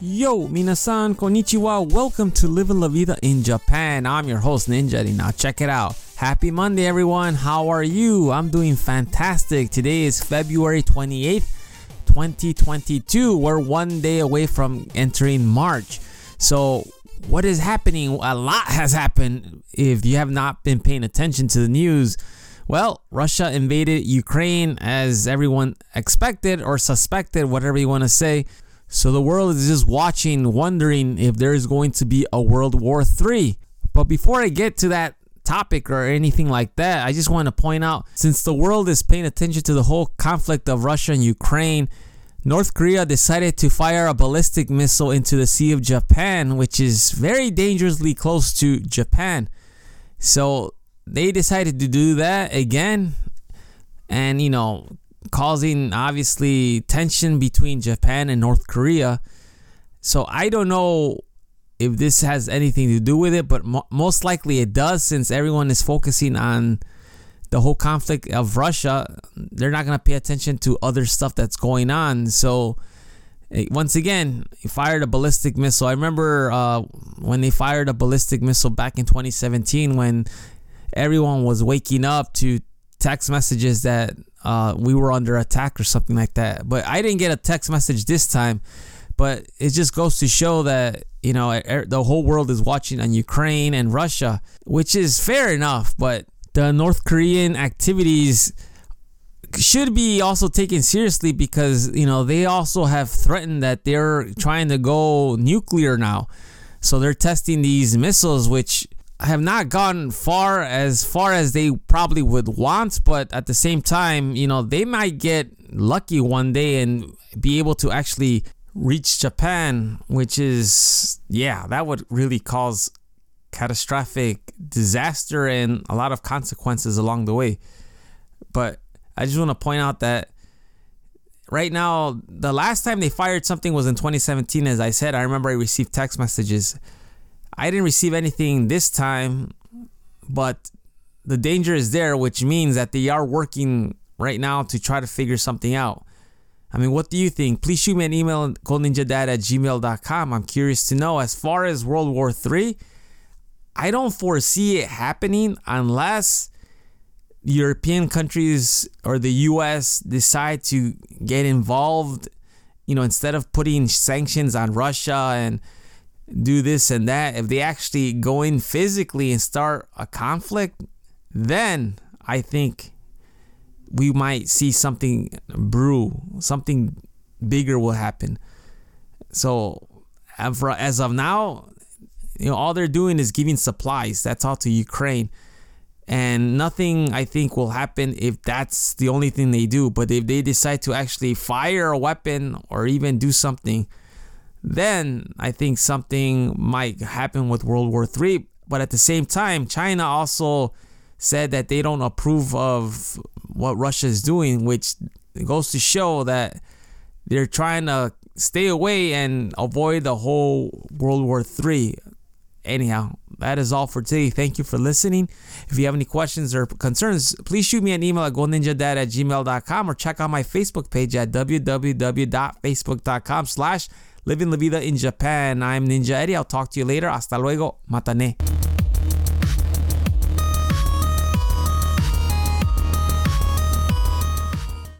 Yo, minasan, konnichiwa. Welcome to Living La Vida in Japan. I'm your host, Ninja Now, check it out. Happy Monday, everyone. How are you? I'm doing fantastic. Today is February 28th, 2022. We're one day away from entering March. So, what is happening? A lot has happened. If you have not been paying attention to the news, well, Russia invaded Ukraine as everyone expected or suspected, whatever you want to say. So the world is just watching, wondering if there is going to be a World War III. But before I get to that topic or anything like that, I just want to point out since the world is paying attention to the whole conflict of Russia and Ukraine, North Korea decided to fire a ballistic missile into the Sea of Japan, which is very dangerously close to Japan. So they decided to do that again. And, you know, causing obviously tension between Japan and North Korea. So I don't know if this has anything to do with it, but mo- most likely it does since everyone is focusing on the whole conflict of Russia. They're not going to pay attention to other stuff that's going on. So eh, once again, he fired a ballistic missile. I remember uh, when they fired a ballistic missile back in 2017 when everyone was waking up to text messages that uh, we were under attack or something like that. But I didn't get a text message this time. But it just goes to show that you know the whole world is watching on Ukraine and Russia, which is fair enough. But the North Korean activities should be also taken seriously because you know they also have threatened that they're trying to go nuclear now. So they're testing these missiles, which have not gone far as far as they probably would want, but at the same time, you know, they might get lucky one day and be able to actually reach Japan, which is yeah, that would really cause catastrophic disaster and a lot of consequences along the way. But I just want to point out that right now, the last time they fired something was in 2017. As I said, I remember I received text messages I didn't receive anything this time, but the danger is there, which means that they are working right now to try to figure something out. I mean, what do you think? Please shoot me an email, goldninjadad at gmail.com. I'm curious to know. As far as World War III, I don't foresee it happening unless European countries or the US decide to get involved. You know, instead of putting sanctions on Russia and do this and that, if they actually go in physically and start a conflict, then I think we might see something brew, something bigger will happen. So, as of now, you know, all they're doing is giving supplies. That's all to Ukraine. And nothing, I think, will happen if that's the only thing they do. But if they decide to actually fire a weapon or even do something, then I think something might happen with World War III. But at the same time, China also said that they don't approve of what Russia is doing, which goes to show that they're trying to stay away and avoid the whole World War III. Anyhow, that is all for today. Thank you for listening. If you have any questions or concerns, please shoot me an email at goldninjadad at gmail.com or check out my Facebook page at www.facebook.com slash Living La Vida in Japan. I'm Ninja Eddie. I'll talk to you later. Hasta luego. Matane.